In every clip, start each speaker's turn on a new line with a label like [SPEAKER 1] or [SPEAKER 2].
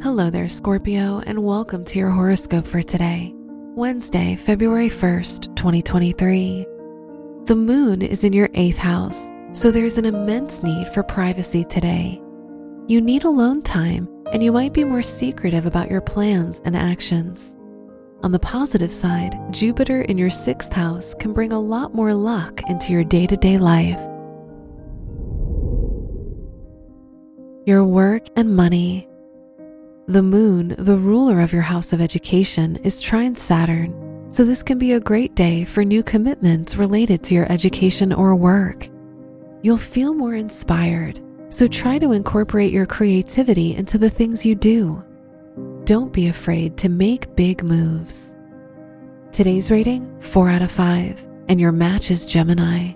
[SPEAKER 1] Hello there, Scorpio, and welcome to your horoscope for today, Wednesday, February 1st, 2023. The moon is in your eighth house, so there's an immense need for privacy today. You need alone time, and you might be more secretive about your plans and actions. On the positive side, Jupiter in your sixth house can bring a lot more luck into your day to day life. Your work and money. The moon, the ruler of your house of education, is trine Saturn, so this can be a great day for new commitments related to your education or work. You'll feel more inspired, so try to incorporate your creativity into the things you do. Don't be afraid to make big moves. Today's rating 4 out of 5, and your match is Gemini.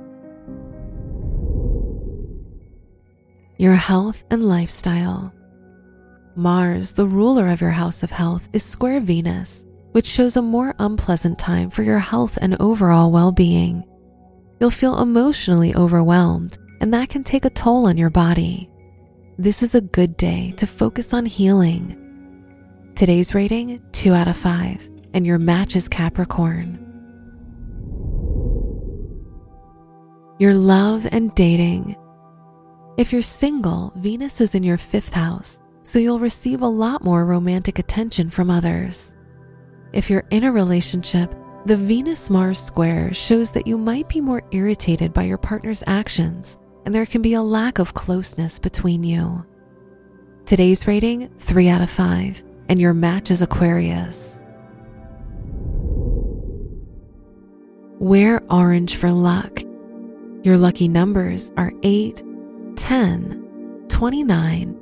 [SPEAKER 1] Your health and lifestyle. Mars, the ruler of your house of health, is square Venus, which shows a more unpleasant time for your health and overall well being. You'll feel emotionally overwhelmed, and that can take a toll on your body. This is a good day to focus on healing. Today's rating 2 out of 5, and your match is Capricorn. Your love and dating. If you're single, Venus is in your fifth house so you'll receive a lot more romantic attention from others. If you're in a relationship, the Venus Mars square shows that you might be more irritated by your partner's actions and there can be a lack of closeness between you. Today's rating 3 out of 5, and your match is Aquarius. Wear orange for luck. Your lucky numbers are 8, 10, 29,